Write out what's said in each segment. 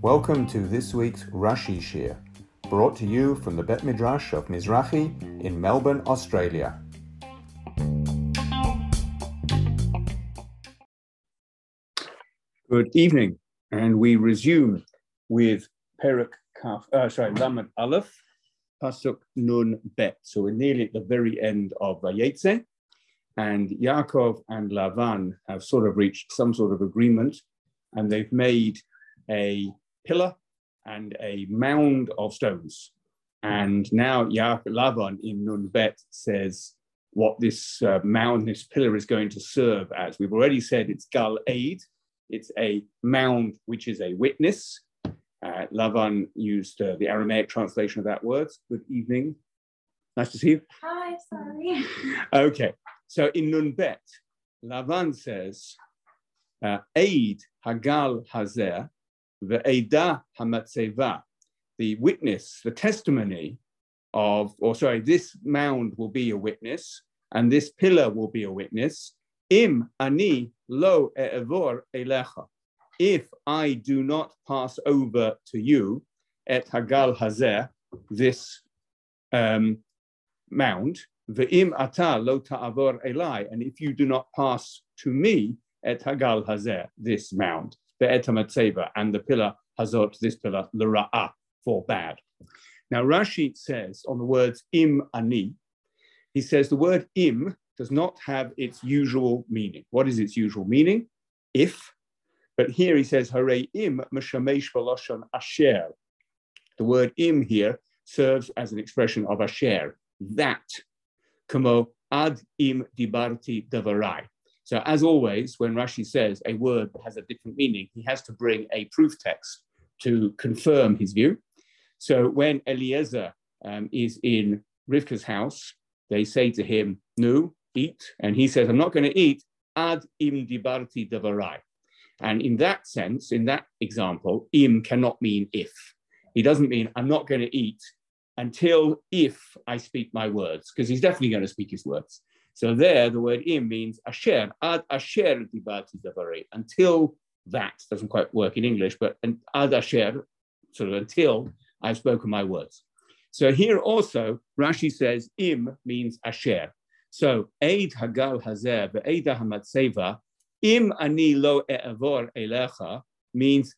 Welcome to this week's Rashi Shiur, brought to you from the Bet Midrash of Mizrahi in Melbourne, Australia. Good evening, and we resume with Perak Kaf, uh, sorry, Lamed Aleph, Pasuk Nun Bet. So we're nearly at the very end of Vayetze, and Yaakov and Lavan have sort of reached some sort of agreement, and they've made a pillar and a mound of stones. And now Yaakov, Lavan in Nun Bet says what this uh, mound, this pillar is going to serve as. We've already said it's Gal Aid, it's a mound which is a witness. Uh, Lavan used uh, the Aramaic translation of that word. Good evening. Nice to see you. Hi, sorry. Okay, so in Nun Bet, Lavan says, uh, Aid Hagal Hazer, the Eidah Hamatzeva, the witness, the testimony of, or sorry, this mound will be a witness, and this pillar will be a witness. Im ani lo e'evor elecha. If I do not pass over to you, et hagal hazer, this um, mound, Ve'im ata lo ta'avor elai, and if you do not pass to me, et hagal hazer, this mound, ve'et hamatzeva, and the pillar hazot, this pillar, l'ra'ah, for bad. Now Rashi says on the words im ani, he says the word im does not have its usual meaning. What is its usual meaning? If, but here he says hare im mashamesh v'loshon asher. The word im here serves as an expression of asher, that como ad im dibarti davarai. So as always, when Rashi says a word has a different meaning, he has to bring a proof text to confirm his view. So when Eliezer um, is in Rivka's house, they say to him, "Nu eat," and he says, "I'm not going to eat ad im dibarti davarai." And in that sense, in that example, im cannot mean if. He doesn't mean I'm not going to eat until if I speak my words, because he's definitely going to speak his words. So there, the word im means asher, ad asher dibati davari, until that doesn't quite work in English, but ad asher, sort of until I've spoken my words. So here also, Rashi says im means asher. So eid hagal hazer ve'eda hamatseva, im ani lo e'avor elecha means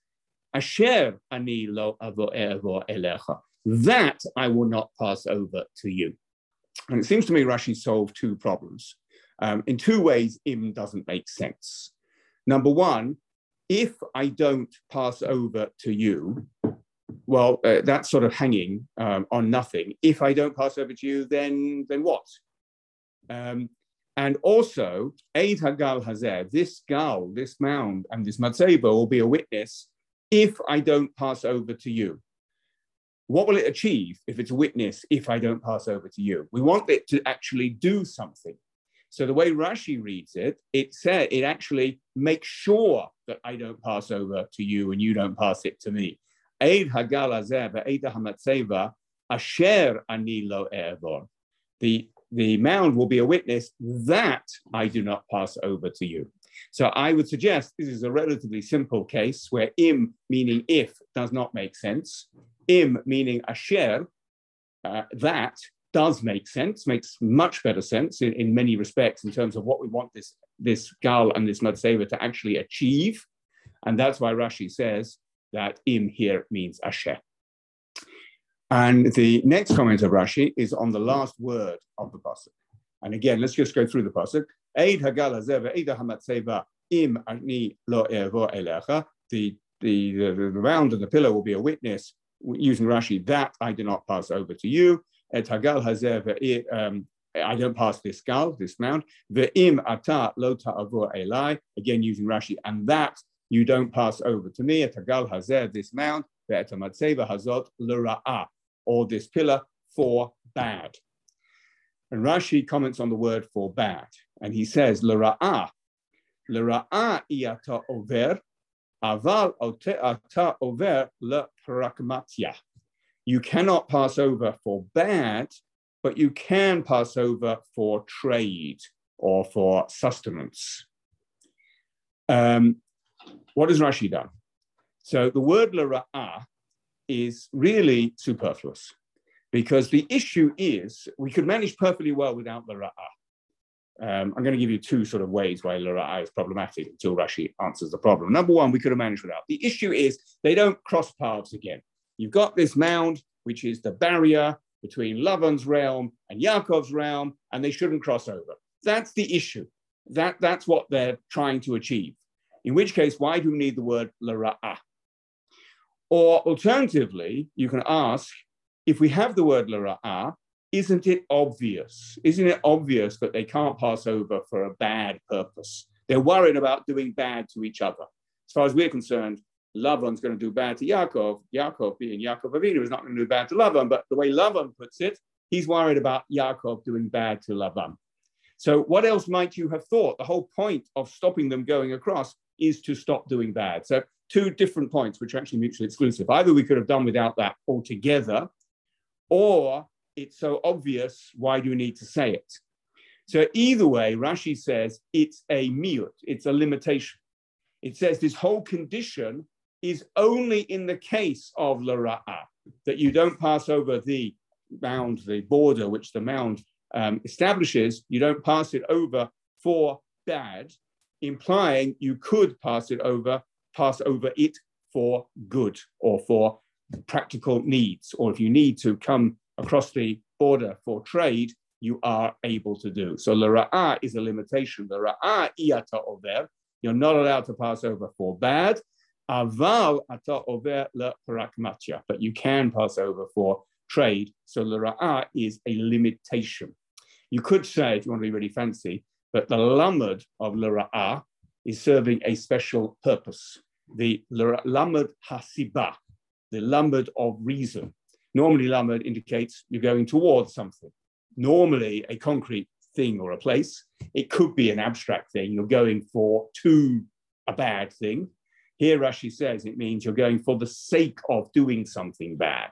asher ani lo e'avor elecha that I will not pass over to you. And it seems to me Rashi solved two problems. Um, in two ways, im doesn't make sense. Number one, if I don't pass over to you, well, uh, that's sort of hanging um, on nothing. If I don't pass over to you, then then what? Um, and also, Eid Hagal Hazer, this gal, this mound, and this matzeba will be a witness if I don't pass over to you what will it achieve if it's a witness if I don't pass over to you? We want it to actually do something. So the way Rashi reads it, it said it actually makes sure that I don't pass over to you and you don't pass it to me. Eid hagal hamatzeva asher ani lo The the mound will be a witness that I do not pass over to you. So I would suggest this is a relatively simple case where im meaning if does not make sense im meaning asher, uh, that does make sense, makes much better sense in, in many respects in terms of what we want this, this gal and this matseva to actually achieve. And that's why Rashi says that im here means asher. And the next comment of Rashi is on the last word of the pasuk. And again, let's just go through the pasuk. Eid hagal hazeva, eid hamatzeva, im ani lo elecha. The, the, the, the round and the pillar will be a witness using Rashi, that I do not pass over to you. Et hagal um, I don't pass this gal, this mount. Ve'im ata lo ta'avur elai, again using Rashi, and that you don't pass over to me. Et hagal this mount. Ve'et hamatzeva hazot or this pillar for bad. And Rashi comments on the word for bad, and he says, l'ra'ah, l'ra'ah iyata over Aval ata over le pragmatia. You cannot pass over for bad, but you can pass over for trade or for sustenance. Um, what has Rashi done? So the word lara'ah is really superfluous because the issue is we could manage perfectly well without lara'ah. Um, I'm going to give you two sort of ways why lara'ah is problematic until Rashi answers the problem. Number one, we could have managed without. The issue is they don't cross paths again. You've got this mound, which is the barrier between Lavan's realm and Yaakov's realm, and they shouldn't cross over. That's the issue. That, that's what they're trying to achieve. In which case, why do we need the word lara'ah? Or alternatively, you can ask, if we have the word lara'ah, isn't it obvious? Isn't it obvious that they can't pass over for a bad purpose? They're worried about doing bad to each other. As far as we're concerned, Lavan's going to do bad to Yaakov. Yaakov, being Yaakov Avinu, is not going to do bad to Lavan. But the way Lavan puts it, he's worried about Yaakov doing bad to Lavan. So, what else might you have thought? The whole point of stopping them going across is to stop doing bad. So, two different points, which are actually mutually exclusive. Either we could have done without that altogether, or it's so obvious, why do you need to say it? So, either way, Rashi says it's a miut, it's a limitation. It says this whole condition is only in the case of Lara'ah, that you don't pass over the mound, the border which the mound um, establishes, you don't pass it over for bad, implying you could pass it over, pass over it for good or for practical needs, or if you need to come across the border for trade, you are able to do. So Lara'ah is a limitation. Lara'ah iyata over, you're not allowed to pass over for bad, Aval ata over le parakmatya, but you can pass over for trade. So l'ra'ah is a limitation. You could say, if you want to be really fancy, that the lamad of l'ra'ah is serving a special purpose. The lamad hasiba, the lamad of reason. Normally, lamad indicates you're going towards something. Normally, a concrete thing or a place. It could be an abstract thing. You're going for to a bad thing. Here, Rashi says it means you're going for the sake of doing something bad.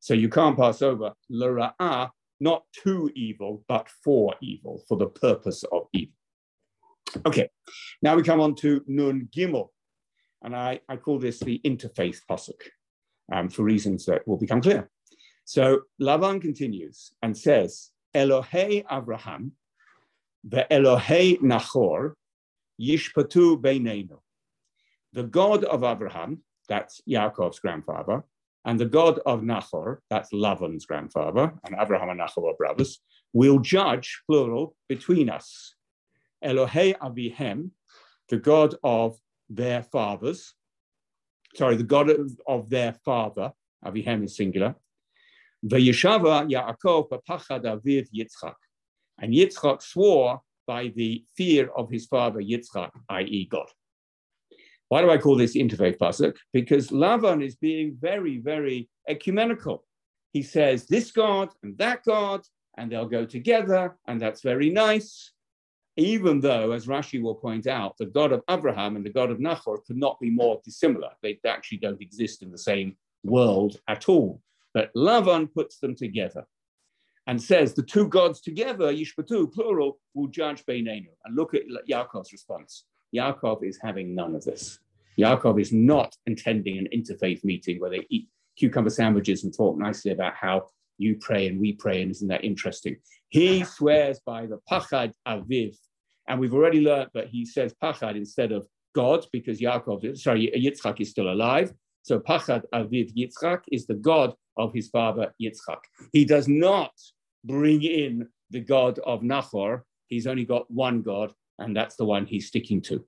So you can't pass over l'ra'ah, not to evil, but for evil, for the purpose of evil. Okay, now we come on to Nun Gimel. And I, I call this the interfaith pasuk um, for reasons that will become clear. So Lavan continues and says, Elohei Abraham, the Elohei Nachor, Yishpatu Beinenu the God of Abraham, that's Yaakov's grandfather, and the God of Nachor, that's Lavan's grandfather, and Abraham and Nachor are brothers, will judge, plural, between us. Elohei Avihem, the God of their fathers, sorry, the God of, of their father, Avihem is singular, Vayeshava Yaakov b'pachad aviv Yitzchak. And Yitzchak swore by the fear of his father Yitzchak, i.e. God. Why do I call this interfaith pasuk? Because Lavan is being very, very ecumenical. He says this God and that God, and they'll go together, and that's very nice. Even though, as Rashi will point out, the God of Abraham and the God of Nahor could not be more dissimilar. They actually don't exist in the same world at all. But Lavan puts them together and says the two gods together, Yishpatu, plural, will judge Beinenu. And look at Yaakov's response. Yaakov is having none of this. Yaakov is not intending an interfaith meeting where they eat cucumber sandwiches and talk nicely about how you pray and we pray, and isn't that interesting? He swears by the Pachad Aviv. And we've already learned that he says Pachad instead of God because Yaakov, sorry, Yitzchak is still alive. So Pachad Aviv Yitzchak is the God of his father Yitzchak. He does not bring in the God of Nachor. He's only got one God, and that's the one he's sticking to.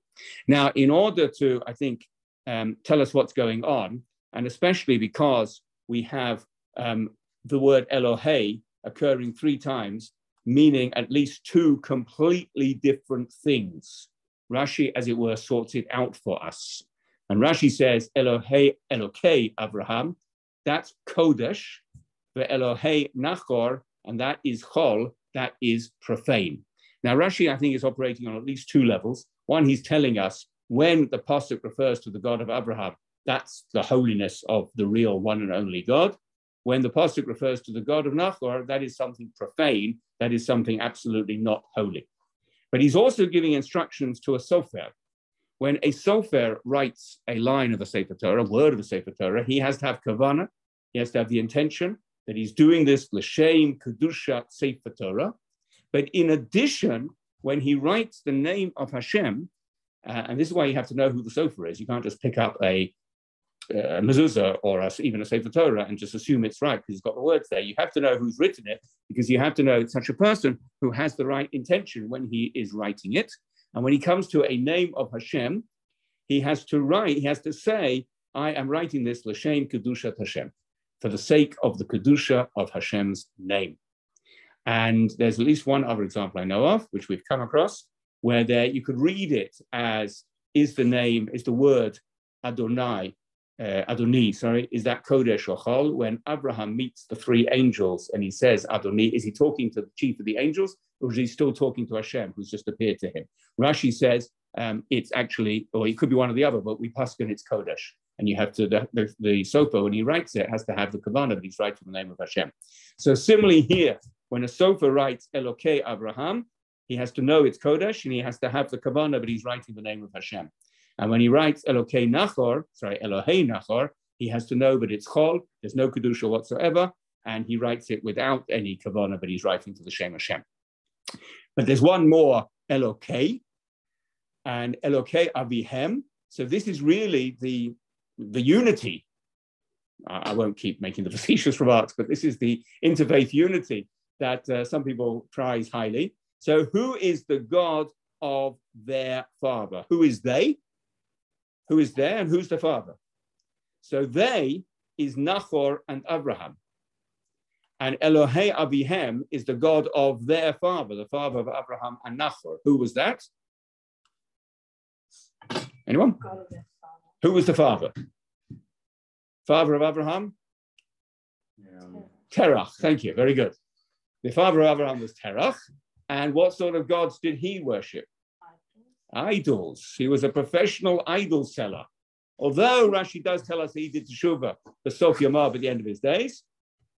Now, in order to, I think, um, tell us what's going on, and especially because we have um, the word Elohe occurring three times, meaning at least two completely different things. Rashi, as it were, sorts it out for us. And Rashi says, Elohe, Eloke, Abraham, that's Kodesh, the Elohe Nachor, and that is Chol, that is profane. Now, Rashi, I think, is operating on at least two levels. One, he's telling us when the pasuk refers to the God of Abraham, that's the holiness of the real one and only God. When the pasuk refers to the God of Nachor, that is something profane, that is something absolutely not holy. But he's also giving instructions to a sofer. when a sofer writes a line of a Sefer Torah, a word of a Sefer Torah, he has to have kavana, he has to have the intention that he's doing this l'shem kedusha Sefer Torah. But in addition, when he writes the name of Hashem, uh, and this is why you have to know who the sofer is. You can't just pick up a, a mezuzah or a, even a Sefer Torah and just assume it's right because it's got the words there. You have to know who's written it because you have to know it's such a person who has the right intention when he is writing it. And when he comes to a name of Hashem, he has to write, he has to say, I am writing this L'Shem Kedusha Hashem, for the sake of the Kedusha of Hashem's name. And there's at least one other example I know of, which we've come across, where there you could read it as is the name, is the word Adonai, uh, Adoni, sorry, is that Kodesh or Chol? When Abraham meets the three angels and he says Adoni, is he talking to the chief of the angels or is he still talking to Hashem, who's just appeared to him? Rashi says um, it's actually, or it could be one or the other, but we paskin it's Kodesh. And you have to, the, the, the when he writes it, has to have the kavanah that he's writing the name of Hashem. So similarly here, when a sofer writes Elokei Abraham, he has to know it's Kodesh and he has to have the kavanah, but he's writing the name of Hashem. And when he writes Elokei Nachor, sorry, Elohei Nachor, he has to know that it's Chol, there's no Kedusha whatsoever, and he writes it without any kavanah, but he's writing to the Shem Hashem. But there's one more Elokei, and Elokei Avihem. So this is really the, the unity. I won't keep making the facetious remarks, but this is the interfaith unity that uh, some people prize highly. So who is the God of their father? Who is they? Who is there and who's the father? So they is Nachor and Abraham. And Elohe Avihem is the God of their father, the father of Abraham and Nachor. Who was that? Anyone? Who was the father? Father of Abraham? Yeah. Terach. Thank you. Very good. The father of Abraham was Terach. And what sort of gods did he worship? Idols. He was a professional idol seller. Although Rashi does tell us he did teshuva, the Sof Yamav at the end of his days,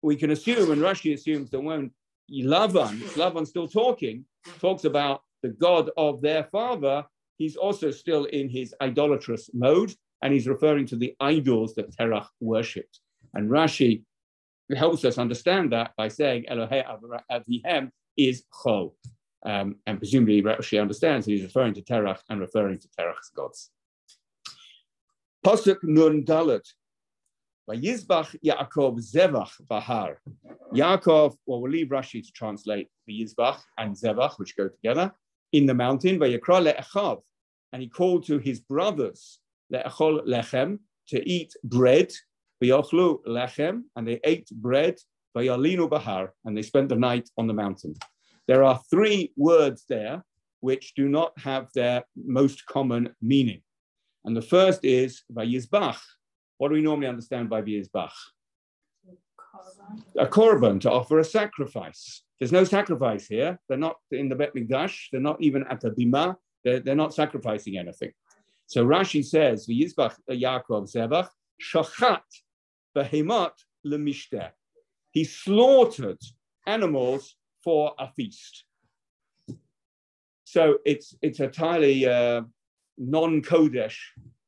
we can assume, and Rashi assumes that when Lavan, Lavan's still talking, talks about the God of their father, he's also still in his idolatrous mode, and he's referring to the idols that Terach worshipped. And Rashi helps us understand that by saying Elohei Avihem is Chol. Um, and presumably Rashi understands that he's referring to Terach and referring to Terach's gods. Pasuk Nun Dalet. Yizbach Yaakov Zevach Bahar. Yaakov, well, we'll leave Rashi to translate the Yizbach and Zevach, which go together, in the mountain. Vayikra Le'echav. And he called to his brothers, Le'echol Lechem, to eat bread. V'yochlu Lechem. And they ate bread. Vayalinu Bahar. And they spent the night on the mountain. There are three words there which do not have their most common meaning. And the first is Vayizbach. What do we normally understand by Vayizbach? A korban, to offer a sacrifice. There's no sacrifice here. They're not in the Bet Mikdash. They're not even at the Bima. They're, they're not sacrificing anything. So Rashi says, V'yizbach Yaakov Zebach, shachat behemot lemishteh. He slaughtered animals for a feast. So it's, it's entirely uh, non-Kodesh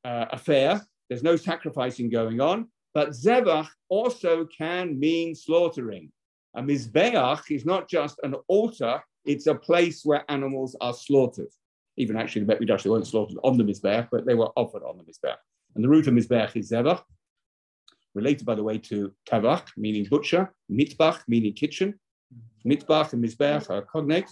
uh, affair. There's no sacrificing going on. But Zevach also can mean slaughtering. A Mizbeach is not just an altar, it's a place where animals are slaughtered. Even actually, the Bet they weren't slaughtered on the Mizbeach, but they were offered on the Mizbeach. And the root of Mizbeach is Zevach, related, by the way, to Tavach, meaning butcher, Mitbach, meaning kitchen, Mitbach and Mizbeach are cognate.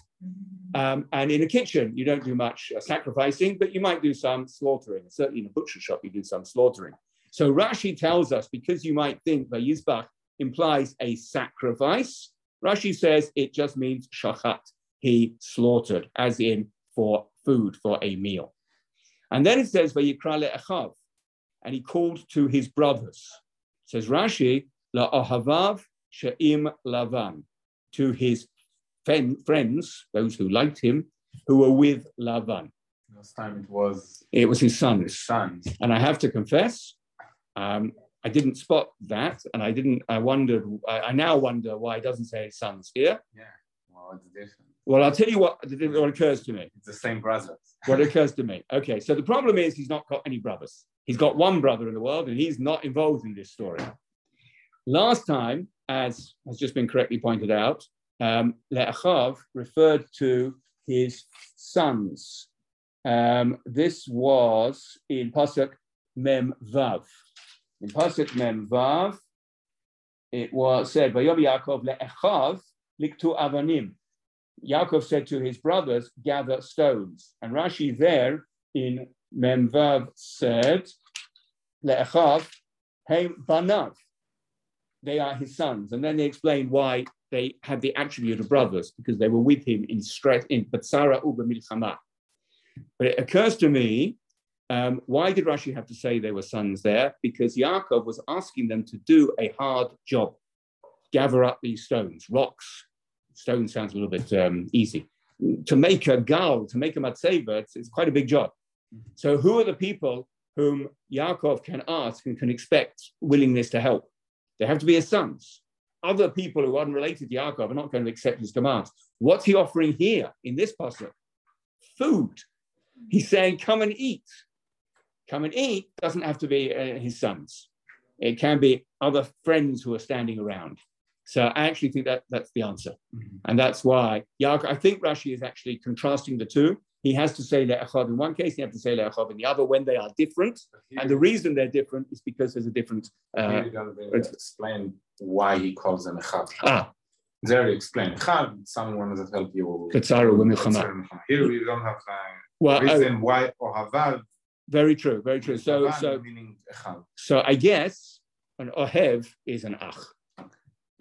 Um, and in a kitchen, you don't do much uh, sacrificing, but you might do some slaughtering. Certainly in a butcher shop, you do some slaughtering. So Rashi tells us, because you might think Yizbach implies a sacrifice, Rashi says it just means shachat. He slaughtered, as in for food, for a meal. And then it says, Vayikra le'achav, and he called to his brothers. says Rashi, la'ahavav she'im lavan to his friends, those who liked him, who were with Lavan. This time it was it was his sons. His sons. And I have to confess, um, I didn't spot that, and I didn't. I wondered. I, I, now wonder why it doesn't say his sons here. Yeah, well, it's different. Well, I'll tell you what, what occurs to me. It's the same brothers. What occurs to me. Okay, so the problem is he's not got any brothers. He's got one brother in the world and he's not involved in this story. Last time, as has just been correctly pointed out, um, Le'achav referred to his sons. Um, this was in Pasuk Mem Vav. In Pasuk Mem Vav, it was said, Vayom Yaakov le'echav liktu avanim. Yaakov said to his brothers, gather stones. And Rashi there in Mem Vav said, le'echav hey banav. They are his sons. And then they explain why they had the attribute of brothers, because they were with him in stress, in Batsara Uba Milchama. But it occurs to me um, why did Rashi have to say they were sons there? Because Yaakov was asking them to do a hard job, gather up these stones, rocks. Stone sounds a little bit um, easy. To make a gal, to make a matzeva, it's, it's, quite a big job. So who are the people whom Yaakov can ask and can expect willingness to help? They have to be his sons. Other people who are unrelated to Yaakov are not going to accept his commands. What's he offering here in this passage? Food. He's saying, come and eat come and eat doesn't have to be uh, his sons. It can be other friends who are standing around. So I actually think that that's the answer. Mm-hmm. And that's why Yaakov, I think Rashi is actually contrasting the two. He has to say le'achov in one case, he has to say le'achov in the other when they are different. And the reason they're different is because there's a different. Uh, he doesn't really explain why he calls them echad. Ah. There he explained. Echad, someone that help you. Here we don't have uh, well, reason uh, why ohavav very true, very true. So, so, so I guess an ohev is an ach.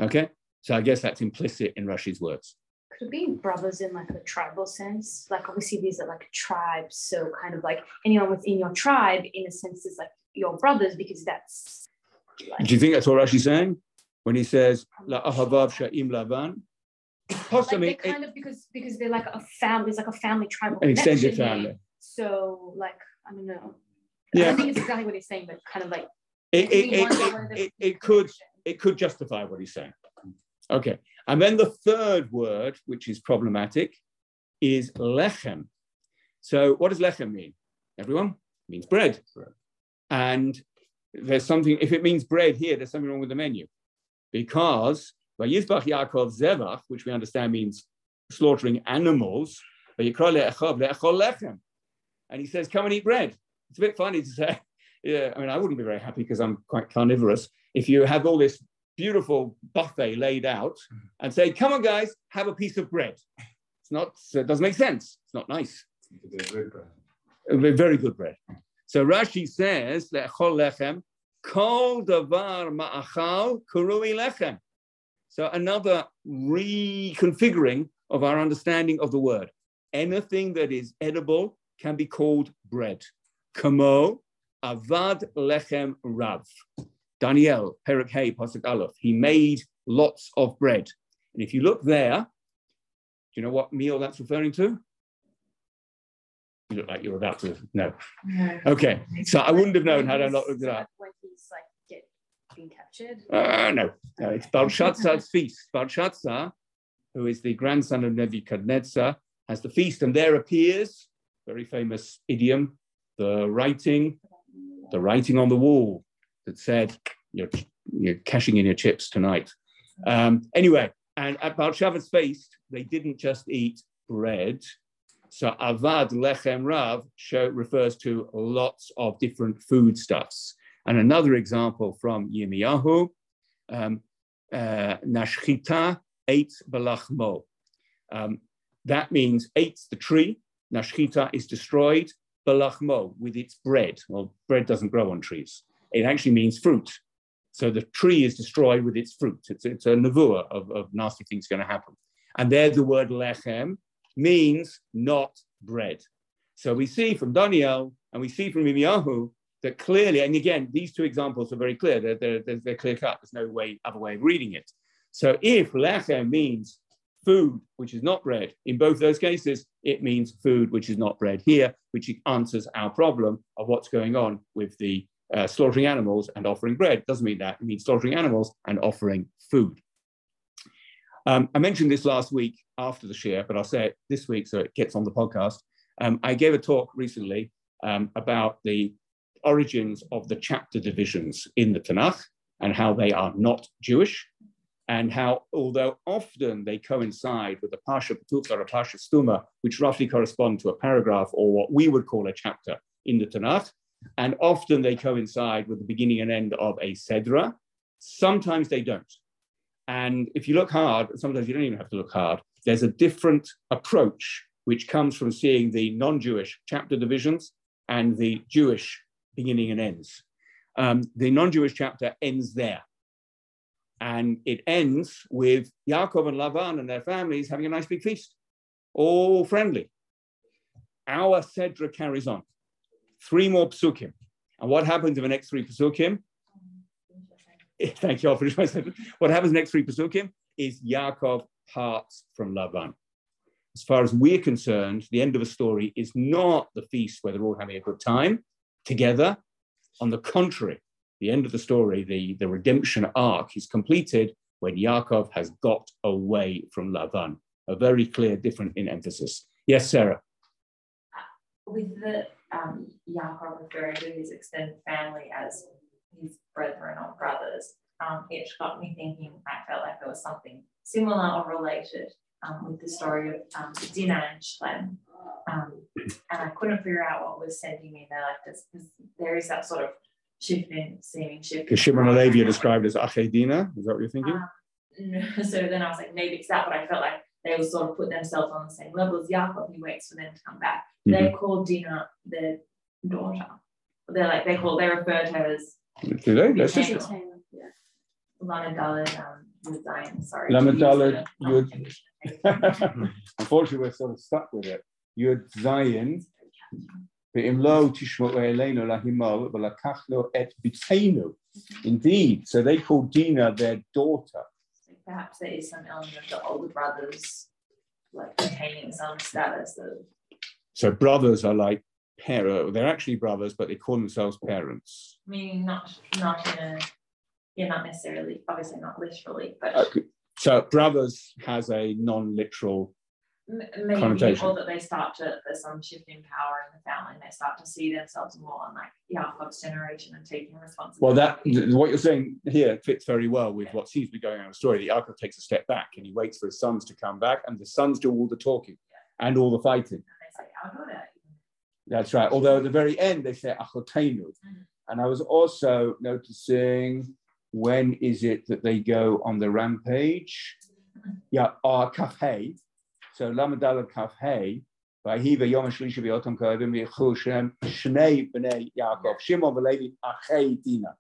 Okay, so I guess that's implicit in Rashi's words. Could it be brothers in like a tribal sense? Like obviously these are like tribes, so kind of like anyone within your tribe, in a sense, is like your brothers because that's. Like, Do you think that's what Rashi's saying when he says la ahavav sha'im lavan? Possibly, like kind it, of because because they're like a family. It's like a family tribal. An extended family. So like I don't know. Yeah. I think it's exactly what he's saying, but kind of like it, it, it, it, it could it could justify what he's saying. Okay. And then the third word, which is problematic, is lechem. So what does lechem mean? Everyone? It means bread. And there's something, if it means bread here, there's something wrong with the menu. Because by Vayizbach Yaakov Zevach, which we understand means slaughtering animals, lechem and he says, Come and eat bread. It's a bit funny to say. Yeah, I mean, I wouldn't be very happy because I'm quite carnivorous. If you have all this beautiful buffet laid out mm-hmm. and say, Come on, guys, have a piece of bread. It's not, it doesn't make sense. It's not nice. It's very good bread. So Rashi says, lechem, kol davar ma'achal kurui lechem. So another reconfiguring of our understanding of the word. Anything that is edible can be called bread. Kamo avad lechem rav. Daniel, Perak Hey, Pasuk Aleph, he made lots of bread. And if you look there, do you know what meal that's referring to? You look like you're about to know. No. Okay, so I wouldn't have known had I not looked it up. When he's like get, being captured? Uh, no, no, it's Belshazzar's feast. Belshazzar, who is the grandson of Nebuchadnezzar, has the feast, and there appears very famous idiom, the writing, the writing on the wall that said, you're, you're cashing in your chips tonight. Um, anyway, and at Belshazzar's feast, they didn't just eat bread. So avad lechem rav show, refers to lots of different foodstuffs. And another example from Yirmiyahu, um, uh, nashchita ate balachmo. Um, that means ate the tree, Nashchita is destroyed, balachmo, with its bread. Well, bread doesn't grow on trees. It actually means fruit. So the tree is destroyed with its fruit. It's, it's a nevuah of, of nasty things going to happen. And there the word lechem means not bread. So we see from Daniel and we see from Yirmiyahu that clearly, and again, these two examples are very clear. They're, they're, they're clear cut. There's no way other way of reading it. So if lechem means food which is not bread. In both those cases, it means food which is not bread here, which answers our problem of what's going on with the uh, slaughtering animals and offering bread. Doesn't mean that. It means slaughtering animals and offering food. Um, I mentioned this last week after the share, but I'll say it this week so it gets on the podcast. Um, I gave a talk recently um, about the origins of the chapter divisions in the Tanakh and how they are not Jewish, and how, although often they coincide with the Pasha Petucha or Pasha Stuma, which roughly correspond to a paragraph or what we would call a chapter in the Tanakh, and often they coincide with the beginning and end of a Sedra, sometimes they don't. And if you look hard, sometimes you don't even have to look hard, there's a different approach which comes from seeing the non Jewish chapter divisions and the Jewish beginning and ends. Um, the non Jewish chapter ends there. And it ends with Yaakov and Lavan and their families having a nice big feast, all friendly. Our Sedra carries on. Three more psukim. And what happens in the next three psukim? Thank you. My sentence. What happens next three pasukim is Yaakov parts from Lavan. As far as we're concerned, the end of the story is not the feast where they're all having a good time together. On the contrary, the end of the story, the, the redemption arc is completed when Yaakov has got away from Lavan. A very clear difference in emphasis. Yes, Sarah. With the um, Yaakov referring to his extended family as his brethren or brothers, um, it got me thinking. I felt like there was something similar or related um, with the story of um, Dinah and Shechem. Um, and I couldn't figure out what was sending me there like this there is that sort of shift in seeming shift. Because Shimon Levi described as Achedina, is that what you're thinking? Um, so then I was like, maybe it's that, but I felt like they will sort of put themselves on the same level as Yaakov. He waits for them to come back. Mm-hmm. They call Dinah their daughter. They're like they call they refer to her as do they? That's just yeah. Lamed Dalet, um, Yud sorry. Lamed Dalet, Yud. Unfortunately, we're sort of stuck with it. Yud Zayin. Indeed, so they call Dina their daughter. Perhaps there is some element of the older brothers like retaining some status of. So brothers are like parent. They're actually brothers, but they call themselves parents. Meaning not not in a yeah, not necessarily, obviously not literally, but okay. so brothers has a non-literal maybe connotation. that they start to there's some shift in power in the family and they start to see themselves more on like Yaakov's generation and taking responsibility. Well, that what you're saying here fits very well with yeah. what seems to be going on in the story. The Yaakov takes a step back and he waits for his sons to come back, and the sons do all the talking yeah. and all the fighting. And they say, I'll do that that's right. Although at the very end they say. Mm-hmm. And I was also noticing when is it that they go on the rampage? Yeah, uh, kafhei. So lamadal kafhei. Vahiva yom shlishi v'yotam kavim v'yichushem shnei b'nei Yaakov Shimon v'Levi achei Dina.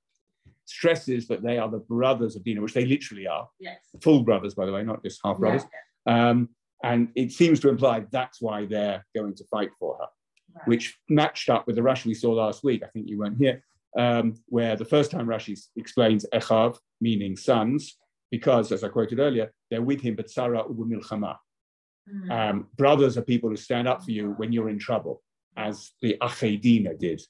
Stresses that they are the brothers of Dina, which they literally are. Yes. Full brothers, by the way, not just half brothers. Yeah. Um, and it seems to imply that's why they're going to fight for her which matched up with the Rashi we saw last week. I think you weren't here, um, where the first time Rashi explains Echav, meaning sons, because, as I quoted earlier, they're with him, but Sarah ubu Milchama. Mm. Um, brothers are people who stand up for you when you're in trouble, as the Achedina did.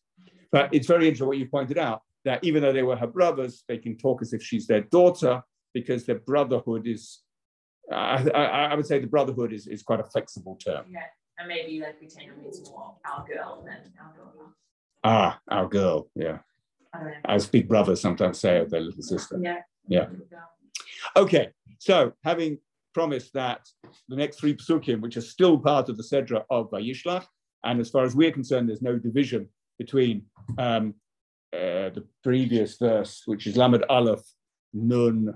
But it's very interesting what you pointed out that even though they were her brothers, they can talk as if she's their daughter because their brotherhood is, uh, I, I, would say the brotherhood is, is quite a flexible term. Yeah and maybe like pretend it's more our girl than our daughter. Ah, our girl, yeah. As big brothers sometimes say of their little sister. Yeah. Yeah. Okay, so having promised that the next three psukim, which are still part of the Sedra of Vayishlach, and as far as we're concerned, there's no division between um, uh, the previous verse, which is Lamed Aleph Nun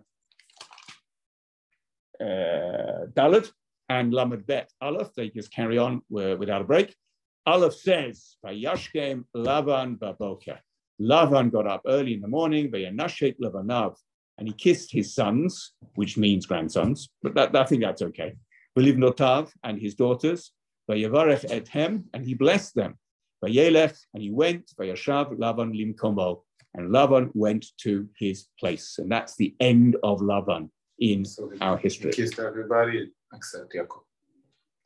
uh, Dalet, and Lamed Bet Aleph, they just carry on without a break. Aleph says, Vayashkem Lavan Baboka. Lavan got up early in the morning, Vayanashet Lavanav, and he kissed his sons, which means grandsons, but that, I think that's okay. Notav and his daughters, Vayavarech Ethem, and he blessed them. Vayelech, and he went, Vayashav Lavan Limkomo, and Lavan went to his place. And that's the end of Lavan in so our history. Kissed everybody except Yaakov.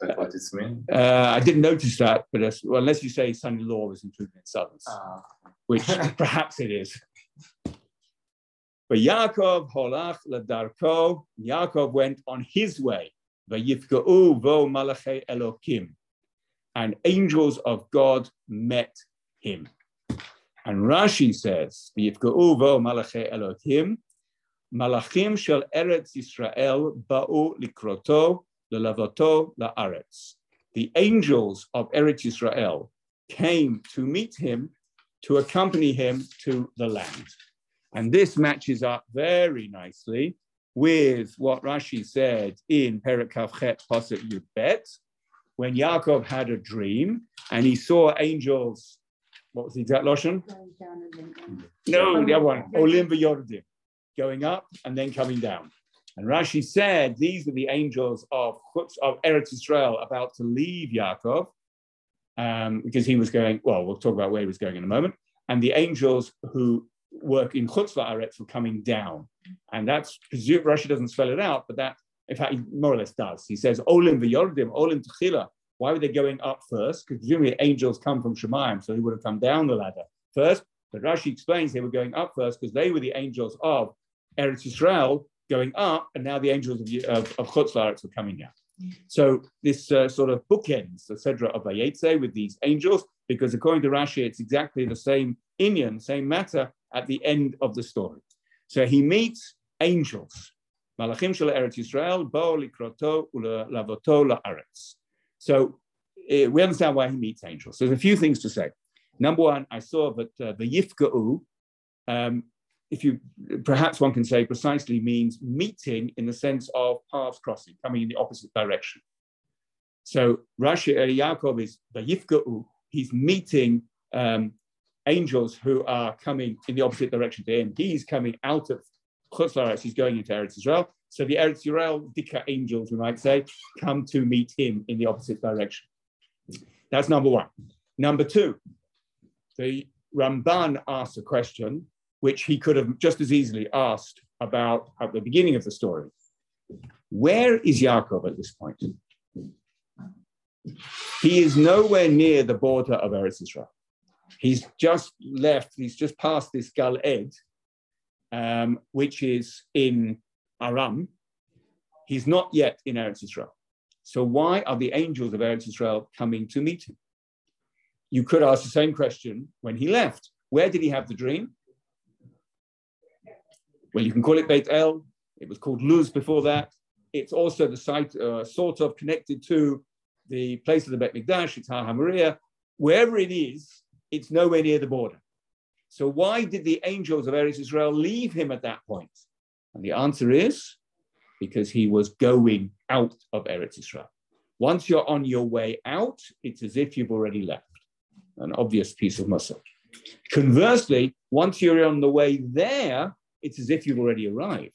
That's what it's mean. Uh, I didn't notice that, but well, unless you say son-in-law was included in sons, uh, which perhaps it is. But Yaakov holach ladarko. Yaakov went on his way. Vayifka'u vo malachei Elokim. And angels of God met him. And Rashi says, Vayifka'u vo malachei Elokim. Malachim shel Eretz Yisrael ba'u likroto lelavoto la'aretz. The angels of Eretz Yisrael came to meet him, to accompany him to the land. And this matches up very nicely with what Rashi said in Perikavchet Pasuk Yudbet, when Yaakov had a dream and he saw angels. What was the exact lotion? No, the other one, Olim v'Yordim, going up and then coming down. And Rashi said these are the angels of, of Eretz Israel about to leave Yaakov, um, because he was going, well, we'll talk about where he was going in a moment. And the angels who work in Chutz La'aretz were coming down. And that's, Rashi doesn't spell it out, but that, in fact, he more or less does. He says, Olim v'yordim, Olim techila. Why were they going up first? Because presumably angels come from Shemaim, so they would have come down the ladder first. But Rashi explains they were going up first because they were the angels of Eretz Yisrael going up, and now the angels of, of, of Chutz La'aretz were coming down. So this uh, sort of bookends the Sedra of Vayetze with these angels, because according to Rashi, it's exactly the same inyan, same matter at the end of the story. So he meets angels. Malachim shel Eretz Yisrael, likroto lavoto la'aretz. So uh, we understand why he meets angels. So there's a few things to say. Number one, I saw that uh, the yifka'u, um, if you perhaps one can say precisely means meeting in the sense of paths crossing, coming in the opposite direction. So Rashi Yaakov is the yifka'u, he's meeting um, angels who are coming in the opposite direction to him. He's coming out of Chutz he's going into Eretz Israel. So the Eretz Israel Dika angels, we might say, come to meet him in the opposite direction. That's number one. Number two, the Ramban asks a question which he could have just as easily asked about at the beginning of the story. Where is Yaakov at this point? He is nowhere near the border of Eretz Israel. He's just left, he's just passed this Gal Ed, um, which is in Aram. He's not yet in Eretz Israel. So why are the angels of Eretz Israel coming to meet him? You could ask the same question when he left. Where did he have the dream? Well, you can call it Beit El. It was called Luz before that. It's also the site, uh, sort of connected to the place of the Bet Mikdash. It's Har HaMoriah. Wherever it is, it's nowhere near the border. So why did the angels of Eretz Israel leave him at that point? And the answer is because he was going out of Eretz Israel. Once you're on your way out, it's as if you've already left. An obvious piece of muscle. Conversely, once you're on the way there, it's as if you've already arrived.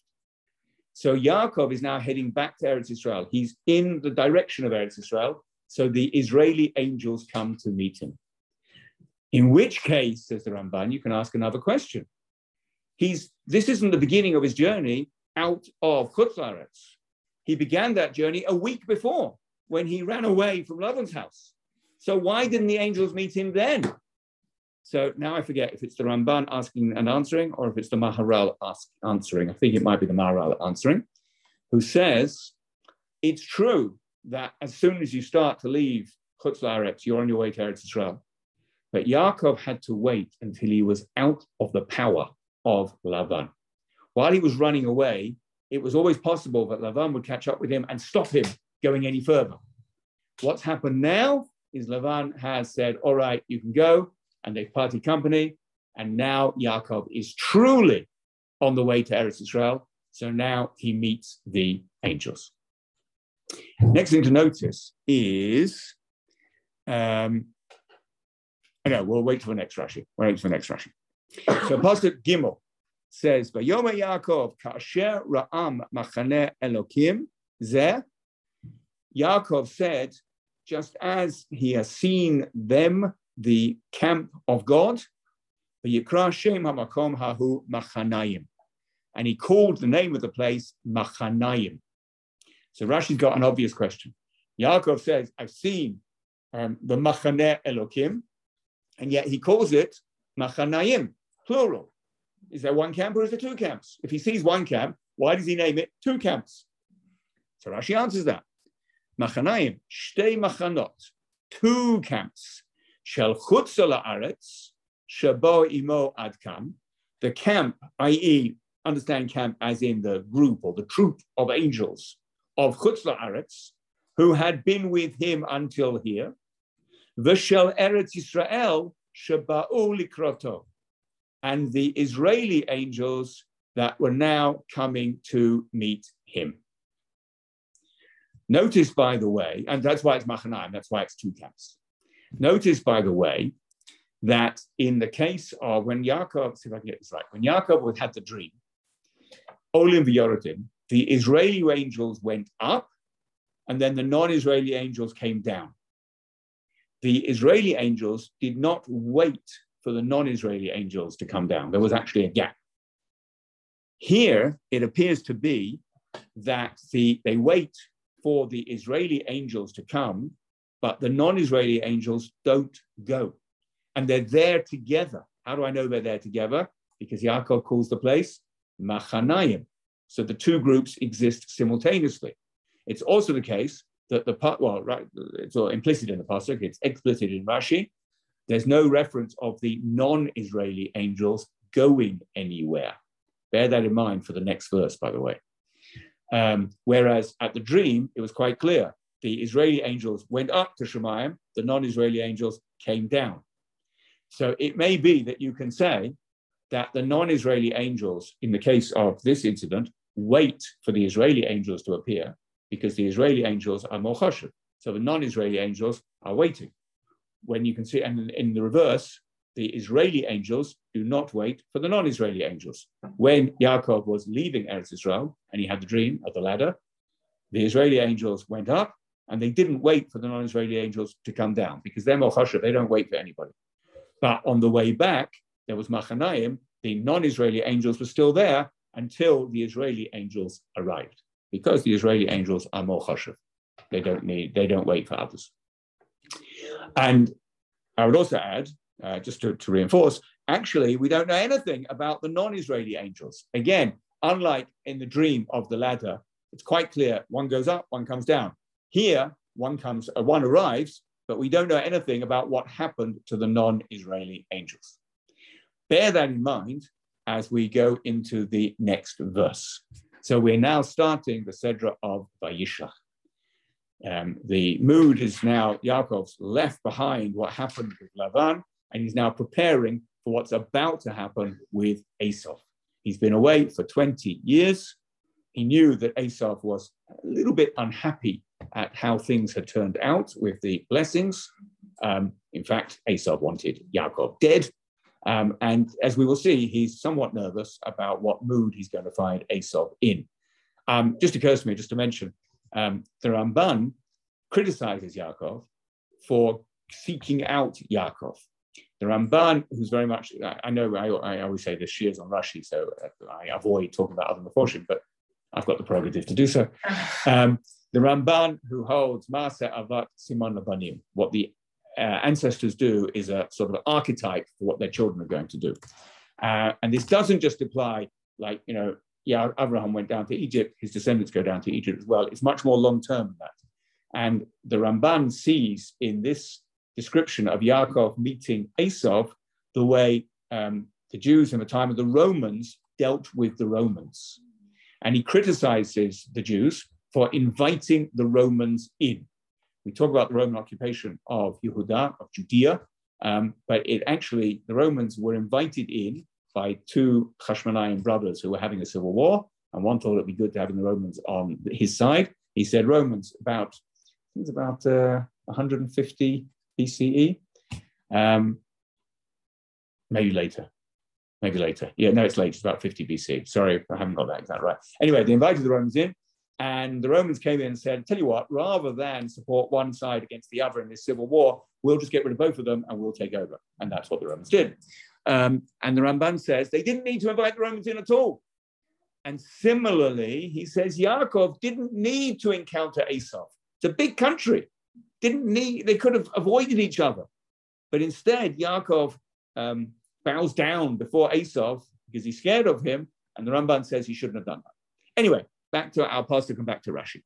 So Yaakov is now heading back to Eretz Israel. He's in the direction of Eretz Israel. So the Israeli angels come to meet him. In which case, says the Ramban, you can ask another question. He's, this isn't the beginning of his journey out of Chutz He began that journey a week before when he ran away from Laban's house. So why didn't the angels meet him then? So now I forget if it's the Ramban asking and answering or if it's the Maharal ask, answering. I think it might be the Maharal answering, who says, it's true that as soon as you start to leave Chutz you're on your way to Eretz Israel. But Yaakov had to wait until he was out of the power of Lavan. While he was running away, it was always possible that Lavan would catch up with him and stop him going any further. What's happened now is Lavan has said, All right, you can go. And they've parted company. And now Yaakov is truly on the way to Eretz Israel. So now he meets the angels. Next thing to notice is um, no, we'll wait for the next Rashi. We'll wait for the next Rashi. So Pasuk Gimel says, "Vayoma Yaakov kasher ra'am machane Elokim zeh." Yaakov said, just as he has seen them, the camp of God, Hahu Machanayim. And he called the name of the place Machanayim. So Rashi's got an obvious question. Yaakov says, I've seen um, the Machaneh Elokim, and yet he calls it Machanayim, plural. Is there one camp or is there two camps? If he sees one camp, why does he name it two camps? So Rashi answers that. Machanaim, shtei machanot, two camps. Shel chutzala aretz, shabo imo adkam, the camp, i.e., understand camp as in the group or the troop of angels of chutzla aretz, who had been with him until here. V'shel eretz Yisrael, shaba'u likroto, and the Israeli angels that were now coming to meet him. Notice, by the way, and that's why it's Machanaim, that's why it's two camps. Notice, by the way, that in the case of when Yaakov, see if I can get this right, when Yaakov had the dream, Olim v'Yorodim, the Israeli angels went up, and then the non-Israeli angels came down. The Israeli angels did not wait for the non-Israeli angels to come down. There was actually a gap. Here, it appears to be that the, they wait for the Israeli angels to come, but the non-Israeli angels don't go. And they're there together. How do I know they're there together? Because Yaakov calls the place Machanayim. So the two groups exist simultaneously. It's also the case that the part, well, right, it's all implicit in the pasuk, it's explicit in Rashi. There's no reference of the non-Israeli angels going anywhere. Bear that in mind for the next verse, by the way. Um, whereas at the dream, it was quite clear. The Israeli angels went up to Shemayim, the non-Israeli angels came down. So it may be that you can say that the non-Israeli angels, in the case of this incident, wait for the Israeli angels to appear because the Israeli angels are more choshev. So the non-Israeli angels are waiting. When you can see, and in the reverse, the Israeli angels do not wait for the non-Israeli angels. When Yaakov was leaving Eretz Israel and he had the dream of the ladder, the Israeli angels went up and they didn't wait for the non-Israeli angels to come down because they're more choshev, they don't wait for anybody. But on the way back, there was Machanayim, the non-Israeli angels were still there until the Israeli angels arrived, because the Israeli angels are more chashuv. They don't need, they don't wait for others. And I would also add, uh, just to, to reinforce, actually, we don't know anything about the non-Israeli angels. Again, unlike in the dream of the ladder, it's quite clear one goes up, one comes down. Here, one comes, uh, one arrives, but we don't know anything about what happened to the non-Israeli angels. Bear that in mind as we go into the next verse. So we're now starting the Sedra of Vayishlach. Um, the mood is now, Yaakov's left behind what happened with Lavan, and he's now preparing for what's about to happen with Esau. He's been away for 20 years. He knew that Esau was a little bit unhappy at how things had turned out with the blessings. Um, in fact, Esau wanted Yaakov dead. Um, and as we will see, he's somewhat nervous about what mood he's going to find Esau in. Um, just occurs to me, just to mention, um, the Ramban criticizes Yaakov for seeking out Yaakov. The Ramban, who's very much, I know I, I always say this, shiur on Rashi, so I avoid talking about other Meforshim, but I've got the prerogative to do so. Um, the Ramban, who holds Maaseh Avot Siman Labanim, what the uh, ancestors do is a sort of archetype for what their children are going to do. Uh, and this doesn't just apply, like, you know, yeah, Abraham went down to Egypt, his descendants go down to Egypt as well. It's much more long term than that. And the Ramban sees in this description of Yaakov meeting Esau the way um, the Jews in the time of the Romans dealt with the Romans. And he criticizes the Jews for inviting the Romans in. We talk about the Roman occupation of Yehuda, of Judea, um, but it actually, the Romans were invited in by two Hashmonaim brothers who were having a civil war, and one thought it'd be good to have the Romans on his side. He said, Romans, about, I think about uh, 150 BCE, um, maybe later. Maybe later. Yeah, no, it's late. It's about 50 BC. Sorry, I haven't got that exact right. Anyway, they invited the Romans in. And the Romans came in and said, tell you what, rather than support one side against the other in this civil war, we'll just get rid of both of them and we'll take over. And that's what the Romans did. Um, and the Ramban says they didn't need to invite the Romans in at all. And similarly, he says Yaakov didn't need to encounter Esau. It's a big country. Didn't need, they could have avoided each other. But instead, Yaakov um, bows down before Esau because he's scared of him, and the Ramban says he shouldn't have done that. Anyway, back to our pastor, come back to Rashi.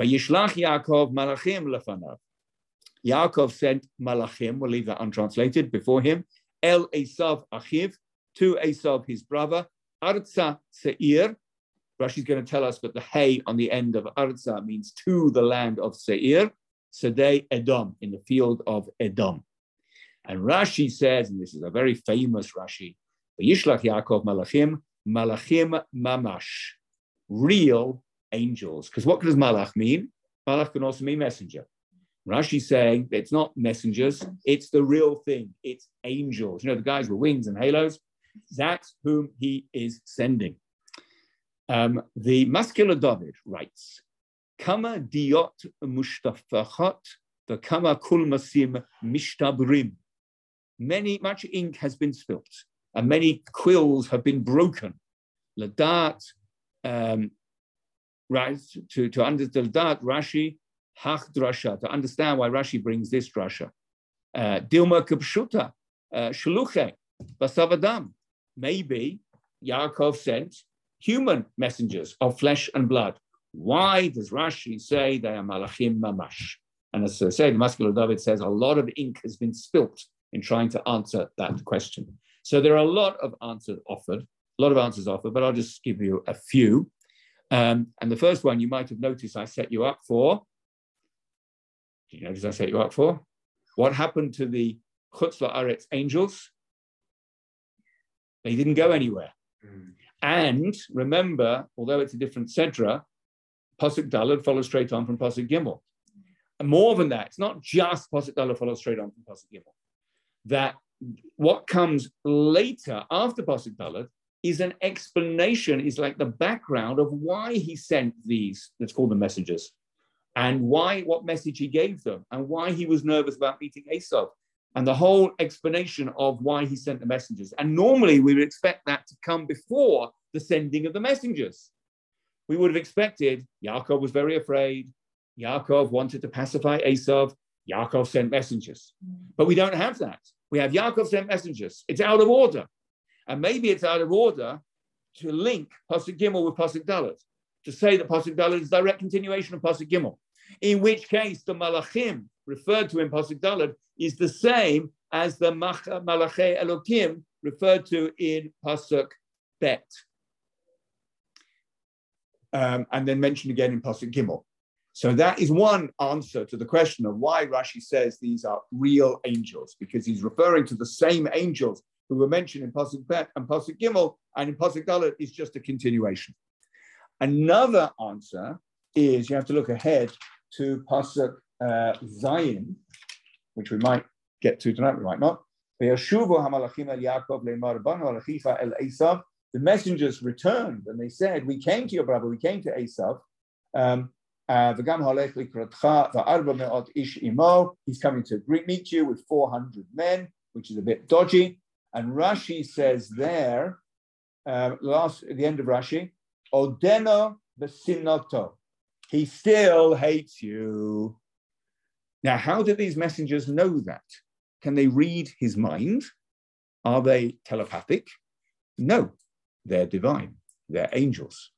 Vayishlach Yaakov malachim lefanav. Yaakov sent malachim, we'll leave that untranslated, before him, El Esav Achiv, to Esav his brother, Arza Seir. Rashi's going to tell us that the hay on the end of Arza means to the land of Seir, Sedei Edom, in the field of Edom. And Rashi says, and this is a very famous Rashi, Yishlach Yaakov Malachim, Malachim Mamash, real angels. Because what does Malach mean? Malach can also mean messenger. Rashi saying it's not messengers, it's the real thing. It's angels. You know, the guys with wings and halos. That's whom he is sending. Um, the Maskil David writes, Kama diot mushtafachat, the kama kulmasim mishtabrim. Many, much ink has been spilt, and many quills have been broken. Ladat, um, right, to, to understand that, Rashi, hach drasha, to understand why Rashi brings this drasha. Uh, Dilma kapshuta, uh, shaluche, basavadam. Maybe Yaakov sent human messengers of flesh and blood. Why does Rashi say they are malachim mamash? And as I say, the Maskil David says a lot of ink has been spilt in trying to answer that question. So there are a lot of answers offered, a lot of answers offered, but I'll just give you a few. Um, and the first one you might have noticed I set you up for. Do you notice I set you up for? What happened to the Chutz La'aretz angels? They didn't go anywhere. Mm. And remember, although it's a different Sedra, Pasuk Dalad follows straight on from Pasuk Gimel. And more than that, it's not just Pasuk Dalad follows straight on from Pasuk Gimel. That what comes later after Pasuk Dalad is an explanation, is like the background of why he sent these, let's call them messengers, and why, what message he gave them, and why he was nervous about meeting Esau, and the whole explanation of why he sent the messengers. And normally we would expect that to come before the sending of the messengers. We would have expected Yaakov was very afraid. Yaakov wanted to pacify Esau. Yaakov sent messengers. Mm. But we don't have that. We have Yaakov sent messengers. It's out of order. And maybe it's out of order to link Pasuk Gimel with Pasuk Dalet, to say that Pasuk Dalet is direct continuation of Pasuk Gimel, in which case the Malachim referred to in Pasuk Dalet is the same as the Malachi Elokim referred to in Pasuk Bet. Um, and then mentioned again in Pasuk Gimel. So that is one answer to the question of why Rashi says these are real angels, because he's referring to the same angels who were mentioned in Pasuk Bet and Pasuk Gimel, and in Pasuk Dalet is just a continuation. Another answer is you have to look ahead to Pasuk uh, Zayin, which we might get to tonight, we might not. The messengers returned and they said, We came to your brother, we came to Esav. Um, uh, he's coming to greet, meet you with 400 men, which is a bit dodgy. And Rashi says there, uh, last at the end of Rashi, Odeno besinoto. He still hates you. Now, how do these messengers know that? Can they read his mind? Are they telepathic? No, they're divine. They're angels.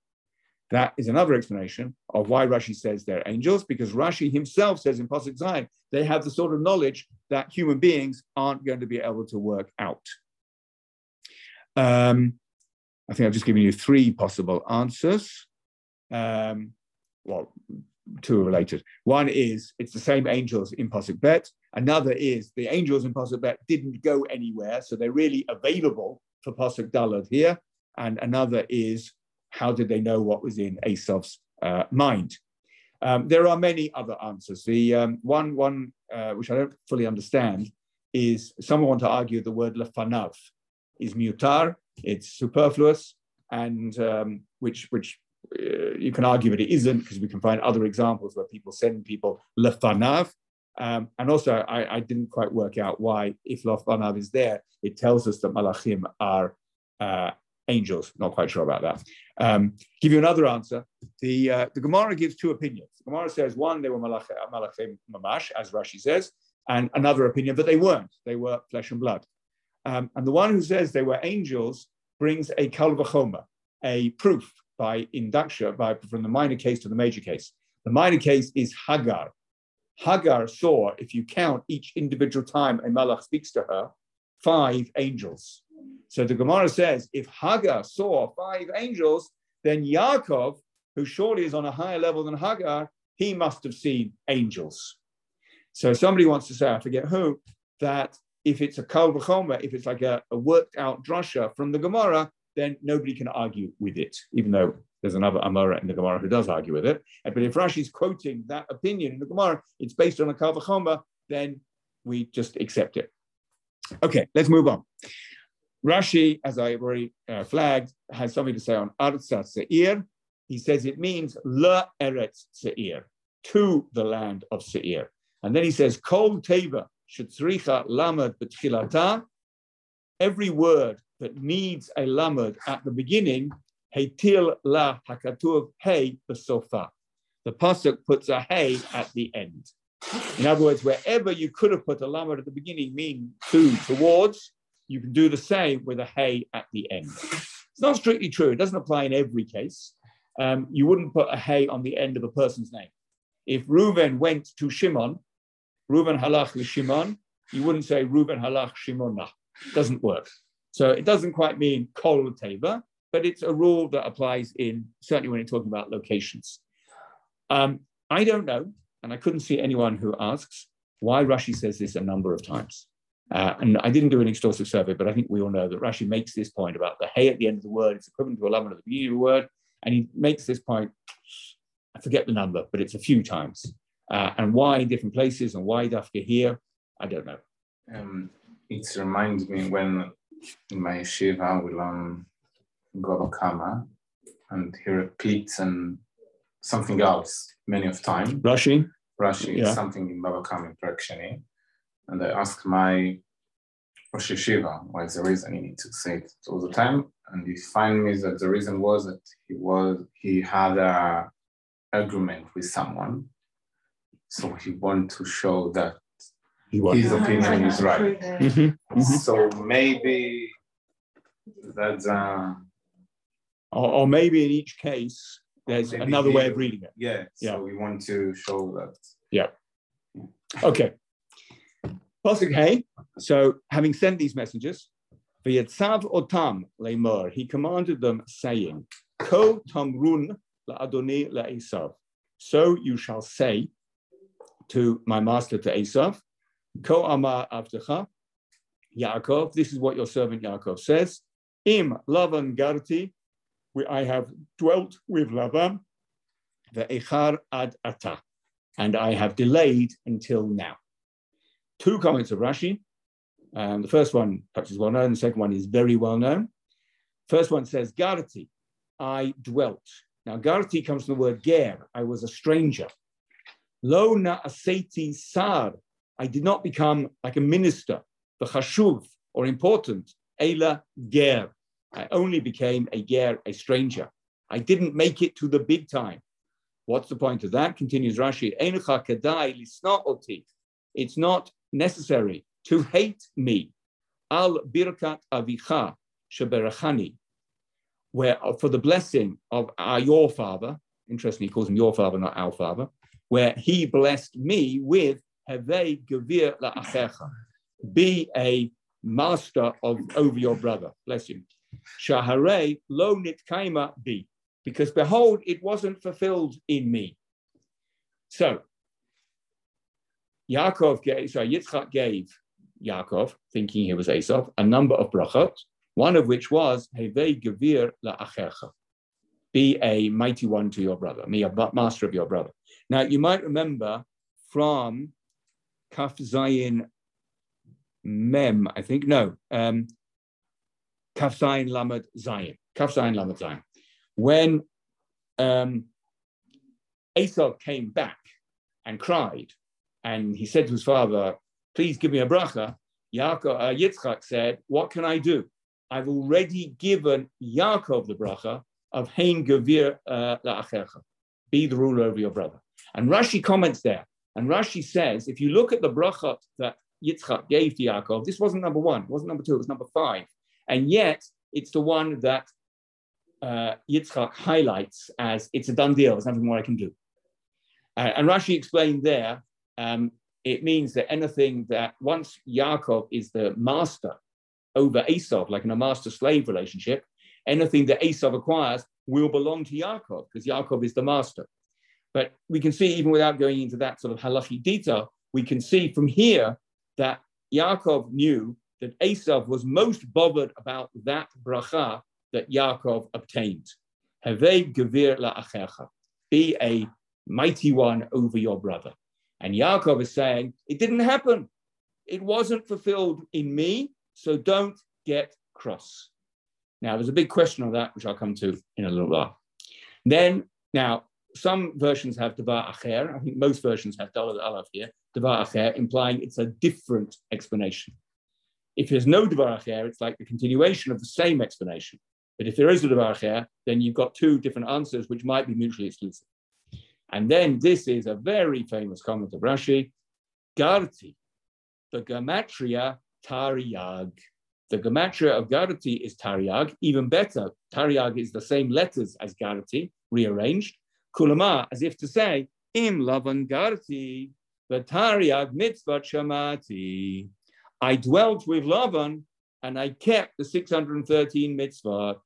That is another explanation of why Rashi says they're angels, because Rashi himself says in Pasuk Zayin, they have the sort of knowledge that human beings aren't going to be able to work out. Um, I think I've just given you three possible answers. Um, well, two are related. One is it's the same angels in Pasuk Bet. Another is the angels in Pasuk Bet didn't go anywhere, so they're really available for Pasuk Dalad here. And another is how did they know what was in Esav's uh, mind? Um, there are many other answers. The um, one, one uh, which I don't fully understand is someone want to argue the word lefanav is mutar, it's superfluous, and um, which which uh, you can argue that it isn't because we can find other examples where people send people lefanav. Um, and also, I, I, didn't quite work out why, if lefanav is there, it tells us that malachim are uh, angels. Not quite sure about that. Um, give you another answer. The, uh, the Gemara gives two opinions. The Gemara says one, they were malachim mamash, as Rashi says, and another opinion that they weren't. They were flesh and blood. Um, and the one who says they were angels brings a kalvachoma, a proof by induction, by from the minor case to the major case. The minor case is Hagar. Hagar saw, if you count each individual time a malach speaks to her, five angels. So the Gemara says, if Hagar saw five angels, then Yaakov, who surely is on a higher level than Hagar, he must have seen angels. So somebody wants to say, I forget who, that if it's a kal v'chomer, if it's like a, a worked out drasha from the Gemara, then nobody can argue with it, even though there's another Amora in the Gemara who does argue with it. But if Rashi's quoting that opinion in the Gemara, it's based on a kal v'chomer, then we just accept it. Okay, let's move on. Rashi, as I already uh, flagged, has something to say on Arza Seir. He says it means Le Eretz Seir, to the land of Seir. And then he says, Kol Teva Shetzricha Lamad B'tchilata. Every word that needs a lamad at the beginning, Heitil La Hakatuv Hey B'sofa. The pasuk puts a hey at the end. In other words, wherever you could have put a lamad at the beginning, mean to, towards, you can do the same with a hey at the end. It's not strictly true. It doesn't apply in every case. Um, you wouldn't put a hey on the end of a person's name. If Reuven went to Shimon, Reuven halach Shimon, you wouldn't say Reuven halach Shimona. It doesn't work. So it doesn't quite mean kol teva, but it's a rule that applies in certainly when you're talking about locations. Um, I don't know, and I couldn't see anyone who asks why Rashi says this a number of times. Uh, and I didn't do an exhaustive survey, but I think we all know that Rashi makes this point about the hey at the end of the word. It's equivalent to a lamed at the beginning of the word. And he makes this point, I forget the number, but it's a few times. Uh, and why in different places and why Dafka here, I don't know. Um, it reminds me when in my Shiva we learn Baba Kama and he repeats and something else many of time. Rashi? Rashi, yeah. something in Baba Kama in And I ask my Rosh Yeshiva, what is the reason you need to say it all the time? And he find me that the reason was that he was he had a agreement with someone. So he wants to show that his opinion is right. Mm-hmm. Mm-hmm. So maybe that's uh, or, or, maybe in each case there's another way of reading it. Yeah. Yeah. So we want to show that. Yeah. Okay. Pasuk Hey. So having sent these messages, V'yetzav otam le'mor, he commanded them, saying, Ko tamrun la la'adoni la'esav. So you shall say to my master, to Esav, Ko amar avdecha, Yaakov, this is what your servant Yaakov says, Im Lavan garti, I have dwelt with Lavan, the echar ad ata, and I have delayed until now. Two comments of Rashi. Um, the first one perhaps is well known, the second one is very well known. First one says, Garti, I dwelt. Now, Garti comes from the word ger, I was a stranger. Lo na aseti sar, I did not become like a minister, the chashuv, or important, ela ger. I only became a ger, a stranger. I didn't make it to the big time. What's the point of that? Continues Rashi. It's not necessary to hate me. Al birkat avicha sheberachani, where uh, for the blessing of our, your father, interestingly, he calls him your father, not our father, where he blessed me with hevei gevir la'achecha, be a master of over your brother. Bless you. Shaharei lo nitkaima be, because behold, it wasn't fulfilled in me. So Yaakov gave, sorry, Yitzchak gave Yaakov, thinking he was Esav, a number of brachot, one of which was Hevei Gevir la'achercha, be a mighty one to your brother, be a master of your brother. Now, you might remember from Kaf Zayin Mem, I think, no, um, Kaf Zayin Lamed Zayin, Kaf Zayin Lamed Zayin. When um, Esau came back and cried, and he said to his father, please give me a bracha. Yaakov, uh, Yitzchak said, what can I do? I've already given Yaakov the bracha of Hein Gavir uh, La'achecha. Be the ruler over your brother. And Rashi comments there. And Rashi says, if you look at the bracha that Yitzchak gave to Yaakov, this wasn't number one, it wasn't number two, it was number five. And yet, it's the one that uh, Yitzchak highlights as it's a done deal, there's nothing more I can do. Uh, and Rashi explained there, um, it means that anything that once Yaakov is the master over Esav, like in a master slave relationship, anything that Esav acquires will belong to Yaakov because Yaakov is the master. But we can see, even without going into that sort of halachic detail, we can see from here that Yaakov knew that Esav was most bothered about that bracha that Yaakov obtained. gevir la'achecha. Be a mighty one over your brother. And Yaakov is saying, it didn't happen. It wasn't fulfilled in me, so don't get cross. Now, there's a big question on that, which I'll come to in a little while. Then, now, some versions have Devar Acher. I think most versions have Dalad Aleph here, Devar Acher, implying it's a different explanation. If there's no Devar Acher, it's like the continuation of the same explanation. But if there is a Devar Acher, then you've got two different answers which might be mutually exclusive. And then this is a very famous comment of Rashi, Garti, the gematria Taryag. The gematria of Garati is Taryag. Even better, Taryag is the same letters as Garati, rearranged. Kulama, as if to say, Im Lavan Garati, the Taryag mitzvah shamati. I dwelt with Lavan and I kept the 613 mitzvot.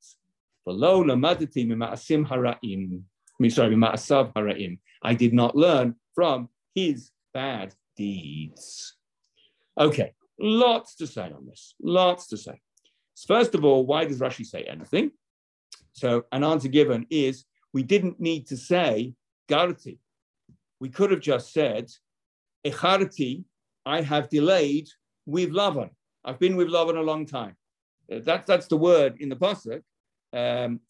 Below lamadati mima'asim hara'im. Sorry, hara'im. I did not learn from his bad deeds. Okay, Lots to say on this, lots to say. First of all, why does Rashi say anything? So an answer given is we didn't need to say garti. We could have just said, echarti, I have delayed with Lavan. I've been with Lavan a long time. Uh, that, that's the word in the pasuk. Um,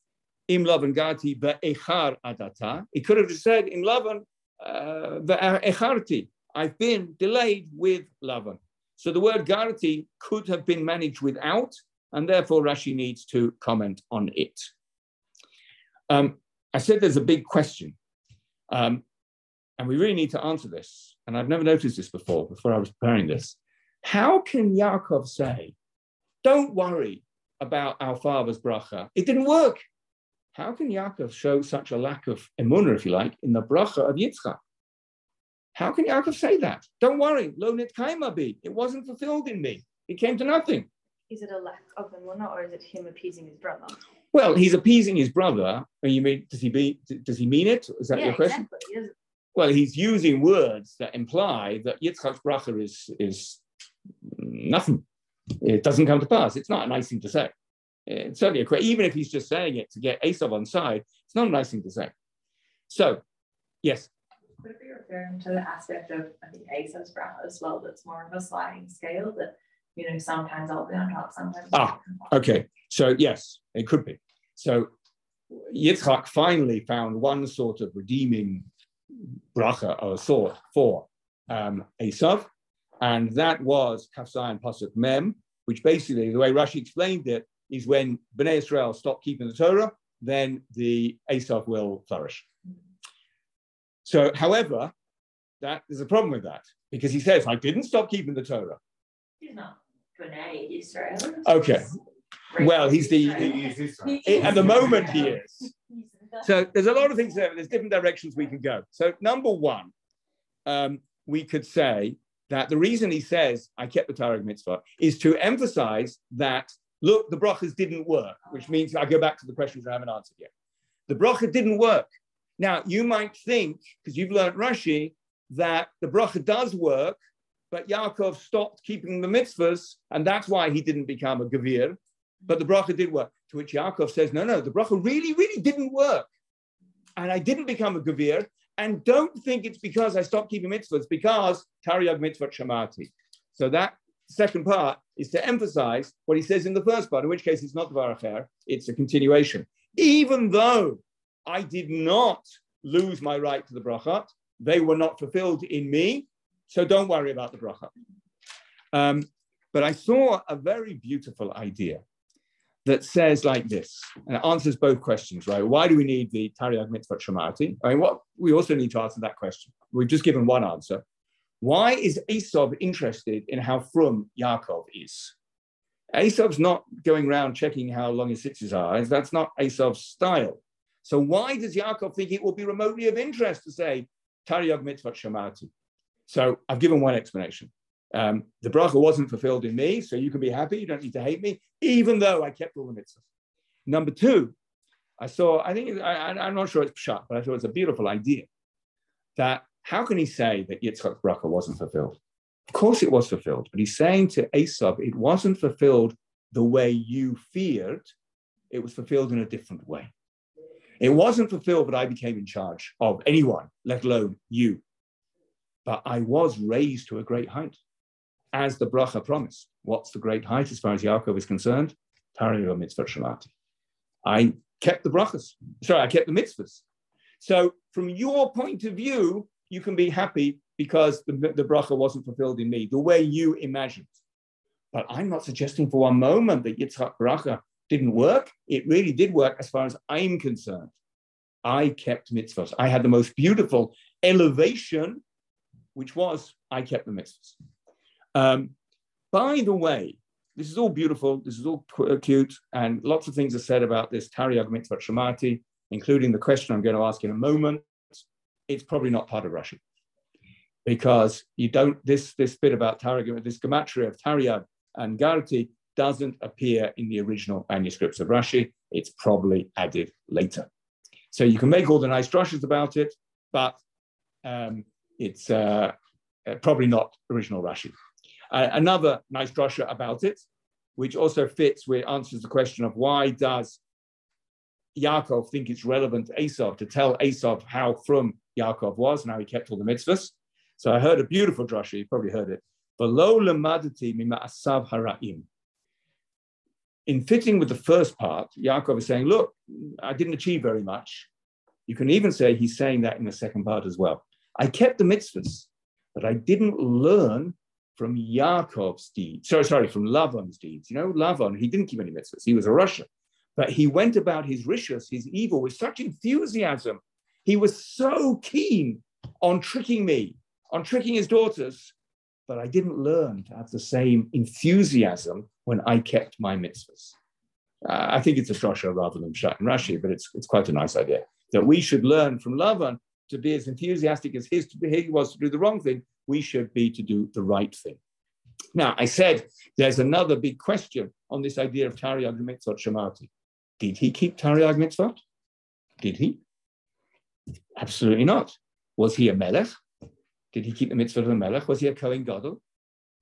Im Lavan gati ve'echar adata. He could have just said, Im Lavan uh, ve'echarti. I've been delayed with Lavan. So the word garati could have been managed without, and therefore Rashi needs to comment on it. Um, I said there's a big question, um, and we really need to answer this. And I've never noticed this before, before I was preparing this. How can Yaakov say, don't worry about our father's bracha? It didn't work. How can Yaakov show such a lack of emunah, if you like, in the bracha of Yitzchak? How can Yaakov say that? Don't worry, lo nitkaima It wasn't fulfilled in me. It came to nothing. Is it a lack of emunah, or is it him appeasing his brother? Well, he's appeasing his brother. And you mean does he be does he mean it? Is that yeah, your question? Exactly. Well, he's using words that imply that Yitzchak's bracha is is nothing. It doesn't come to pass. It's not a nice thing to say. It's certainly a even if he's just saying it to get Esav on side, it's not a nice thing to say. So, yes. Could it be referring to the aspect of, I think, Esav's bracha as well, that's more of a sliding scale that, you know, sometimes I'll be on top, sometimes. Ah, okay. So, yes, it could be. So, Yitzchak finally found one sort of redeeming bracha or sort for um, Esav, and that was Kaf Zayin and Pasuk Mem, which basically, the way Rashi explained it, is when Bnei Israel stop keeping the Torah, then the Esav will flourish. So, however, that there's a problem with that because he says, I didn't stop keeping the Torah. He's not B'nai Israel. Okay. Well, he's the, he, at the moment he is. So there's a lot of things there. There's different directions we can go. So number one, um, we could say that the reason he says I kept the Torah mitzvah is to emphasize that look, the brachas didn't work, which means I go back to the questions I haven't answered yet. The bracha didn't work. Now, you might think, because you've learned Rashi, that the bracha does work, but Yaakov stopped keeping the mitzvahs, and that's why he didn't become a Gavir. But the bracha did work. To which Yaakov says, no, no, the bracha really, really didn't work. And I didn't become a Gavir. And don't think it's because I stopped keeping mitzvahs, because Taryag mitzvah shamati. So that second part is to emphasize what he says in the first part, in which case it's not Devar Acher, it's a continuation. Even though I did not lose my right to the bracha. They were not fulfilled in me. So don't worry about the bracha. Um, but I saw a very beautiful idea that says like this, and it answers both questions, right? Why do we need the Tariag Mitzvah Shamati? I mean, what we also need to answer that question. We've just given one answer. Why is Esav interested in how frum Yaakov is? Esav's not going around checking how long his tzitzis are. That's not Esav's style. So why does Yaakov think it will be remotely of interest to say Taryag mitzvah shamati? So I've given one explanation. Um, the bracha wasn't fulfilled in me, so you can be happy. You don't need to hate me, even though I kept all the mitzvahs. Number two, I saw, I think, I, am not sure it's pshat, but I thought it's a beautiful idea that how can he say that Yitzchak's bracha wasn't fulfilled? Of course it was fulfilled, but he's saying to Esav, it wasn't fulfilled the way you feared, it was fulfilled in a different way. It wasn't fulfilled that I became in charge of anyone, let alone you. But I was raised to a great height, as the bracha promised. What's the great height as far as Yaakov is concerned? Tariag mitzvah shamati. I kept the brachas. Sorry, I kept the mitzvahs. So from your point of view, you can be happy because the, the bracha wasn't fulfilled in me, the way you imagined. But I'm not suggesting for one moment that Yitzhak bracha didn't work. It really did work as far as I'm concerned. I kept mitzvahs. I had the most beautiful elevation, which was I kept the mitzvahs. Um, by the way, this is all beautiful. This is all cute, and lots of things are said about this Tariag mitzvah shamati, including the question I'm going to ask in a moment. It's probably not part of Rashi because you don't, this, this bit about Targum, this gematria of Tariag and Garti doesn't appear in the original manuscripts of Rashi. It's probably added later. So you can make all the nice drushes about it, but um, it's uh, uh, probably not original Rashi. Uh, another nice drasha about it, which also fits where answers the question of why does Yaakov think it's relevant to Esav to tell Esav how frum Yaakov was and how he kept all the mitzvahs. So I heard a beautiful drasha, you probably heard it. In fitting with the first part, Yaakov is saying, look, I didn't achieve very much. You can even say he's saying that in the second part as well. I kept the mitzvahs, but I didn't learn from Yaakov's deeds. Sorry, sorry, from Lavan's deeds. You know, Lavan, he didn't keep any mitzvahs. He was a rasha. But he went about his rishus, his evil, with such enthusiasm. He was so keen on tricking me, on tricking his daughters, but I didn't learn to have the same enthusiasm when I kept my mitzvahs. Uh, I think it's a shosha rather than Pshat and Rashi, but it's, it's quite a nice idea that we should learn from Lavan to be as enthusiastic as his he was to do the wrong thing. We should be to do the right thing. Now, I said there's another big question on this idea of Tariag Mitzvot Shamati. Did he keep Tariag Mitzvot? Did he? Absolutely not. Was he a melech? Did he keep the mitzvah of the melech? Was he a Kohen Gadol?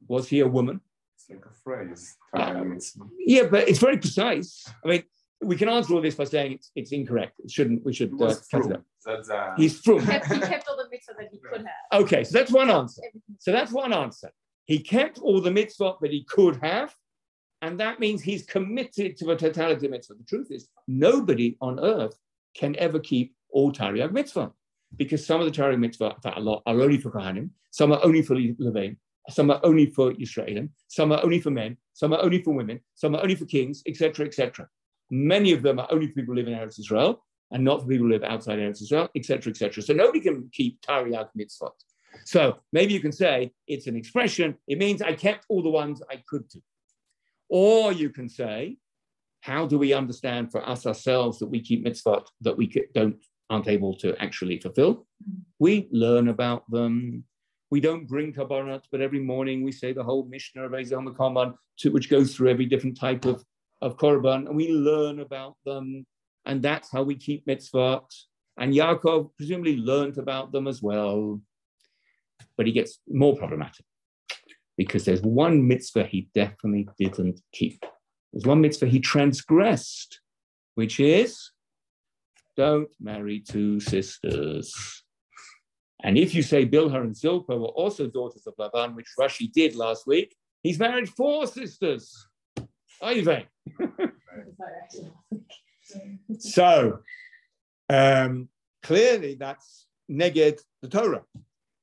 Was he a woman? It's like a phrase. Yeah, but it's very precise. I mean, we can answer all this by saying it's, it's incorrect. It shouldn't. We should uh, cut it up. That's, uh... He's from. He kept, he kept all the mitzvah that he could have. Okay, so that's one answer. So that's one answer. He kept all the mitzvah that he could have, and that means he's committed to the totality of mitzvah. The truth is, nobody on earth can ever keep all Tariag mitzvah because some of the Torah mitzvah are only for Kohanim, some are only for Levain, some are only for Yisraelim, some are only for men, some are only for women, some are only for kings, etc., etc. Many of them are only for people who live in Eretz Israel and not for people who live outside Eretz Israel, etc., etc. So nobody can keep Tariag mitzvot. So maybe you can say it's an expression. It means I kept all the ones I could do. Or you can say, how do we understand for us ourselves that we keep mitzvot that we don't aren't able to actually fulfill. We learn about them. We don't bring kabbalat, but every morning we say the whole Mishnah of Ezel Korban, which goes through every different type of, of korban, and we learn about them. And that's how we keep mitzvot. And Yaakov presumably learned about them as well. But he gets more problematic because there's one mitzvah he definitely didn't keep. There's one mitzvah he transgressed, which is don't marry two sisters. And if you say Bilhah and Zilpah were also daughters of Lavan, which Rashi did last week, he's married four sisters. Ivan. so um, clearly that's neged the Torah.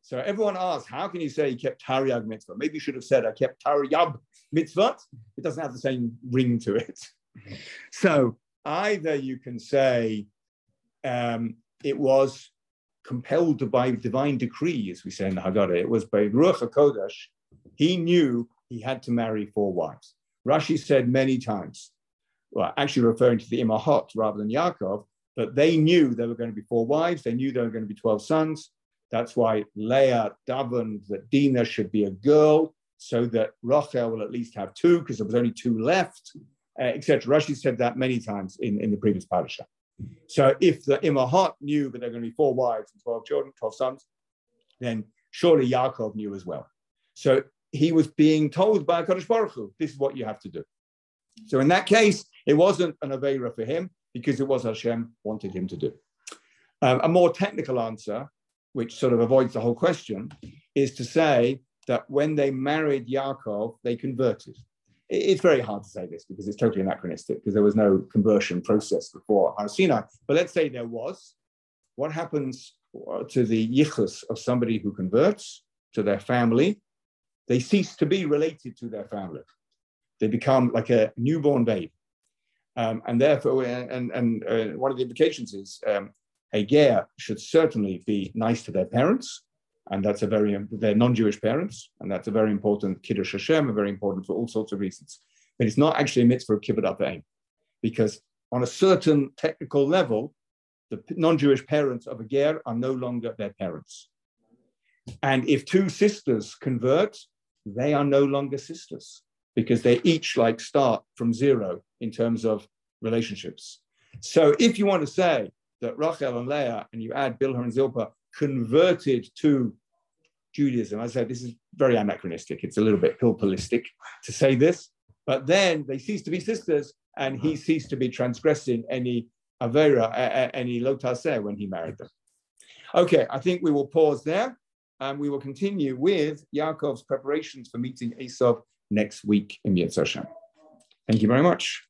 So everyone asks, how can you say you kept Tariag mitzvah? Maybe you should have said I kept Tariag mitzvah. It doesn't have the same ring to it. So either you can say um, it was compelled by divine decree, as we say in the Haggadah. It was by Ruach HaKodesh. He knew he had to marry four wives. Rashi said many times, well, actually referring to the Imahot rather than Yaakov, that they knew there were going to be four wives. They knew there were going to be 12 sons. That's why Leah davened that Dinah should be a girl so that Rachel will at least have two because there was only two left, uh, etc. Rashi said that many times in, in the previous parasha. So if the Imahot knew that there are going to be four wives and 12 children, 12 sons, then surely Yaakov knew as well. So he was being told by Kadosh Baruch Hu, this is what you have to do. So in that case, it wasn't an Aveira for him because it was Hashem wanted him to do. Um, a more technical answer, which sort of avoids the whole question, is to say that when they married Yaakov, they converted. It's very hard to say this because it's totally anachronistic because there was no conversion process before Har. But let's say there was. What happens to the yichus of somebody who converts to their family? They cease to be related to their family. They become like a newborn babe. Um, and therefore, and, and uh, one of the implications is um, a ger should certainly be nice to their parents, and that's a very they're non-Jewish parents, and that's a very important kiddush Hashem, very important for all sorts of reasons. But it's not actually a mitzvah of kibbut aim, because on a certain technical level, the non-Jewish parents of a ger are no longer their parents. And if two sisters convert, they are no longer sisters because they each like start from zero in terms of relationships. So if you want to say that Rachel and Leah and you add Bilhah and Zilpah converted to Judaism, I said this is very anachronistic. It's a little bit pilpalistic to say this, but then they cease to be sisters and he ceased to be transgressing any Avera, any Lotaseh when he married them. Okay, I think we will pause there and we will continue with Yaakov's preparations for meeting Esav next week in Yirtzeh Hashem. Thank you very much.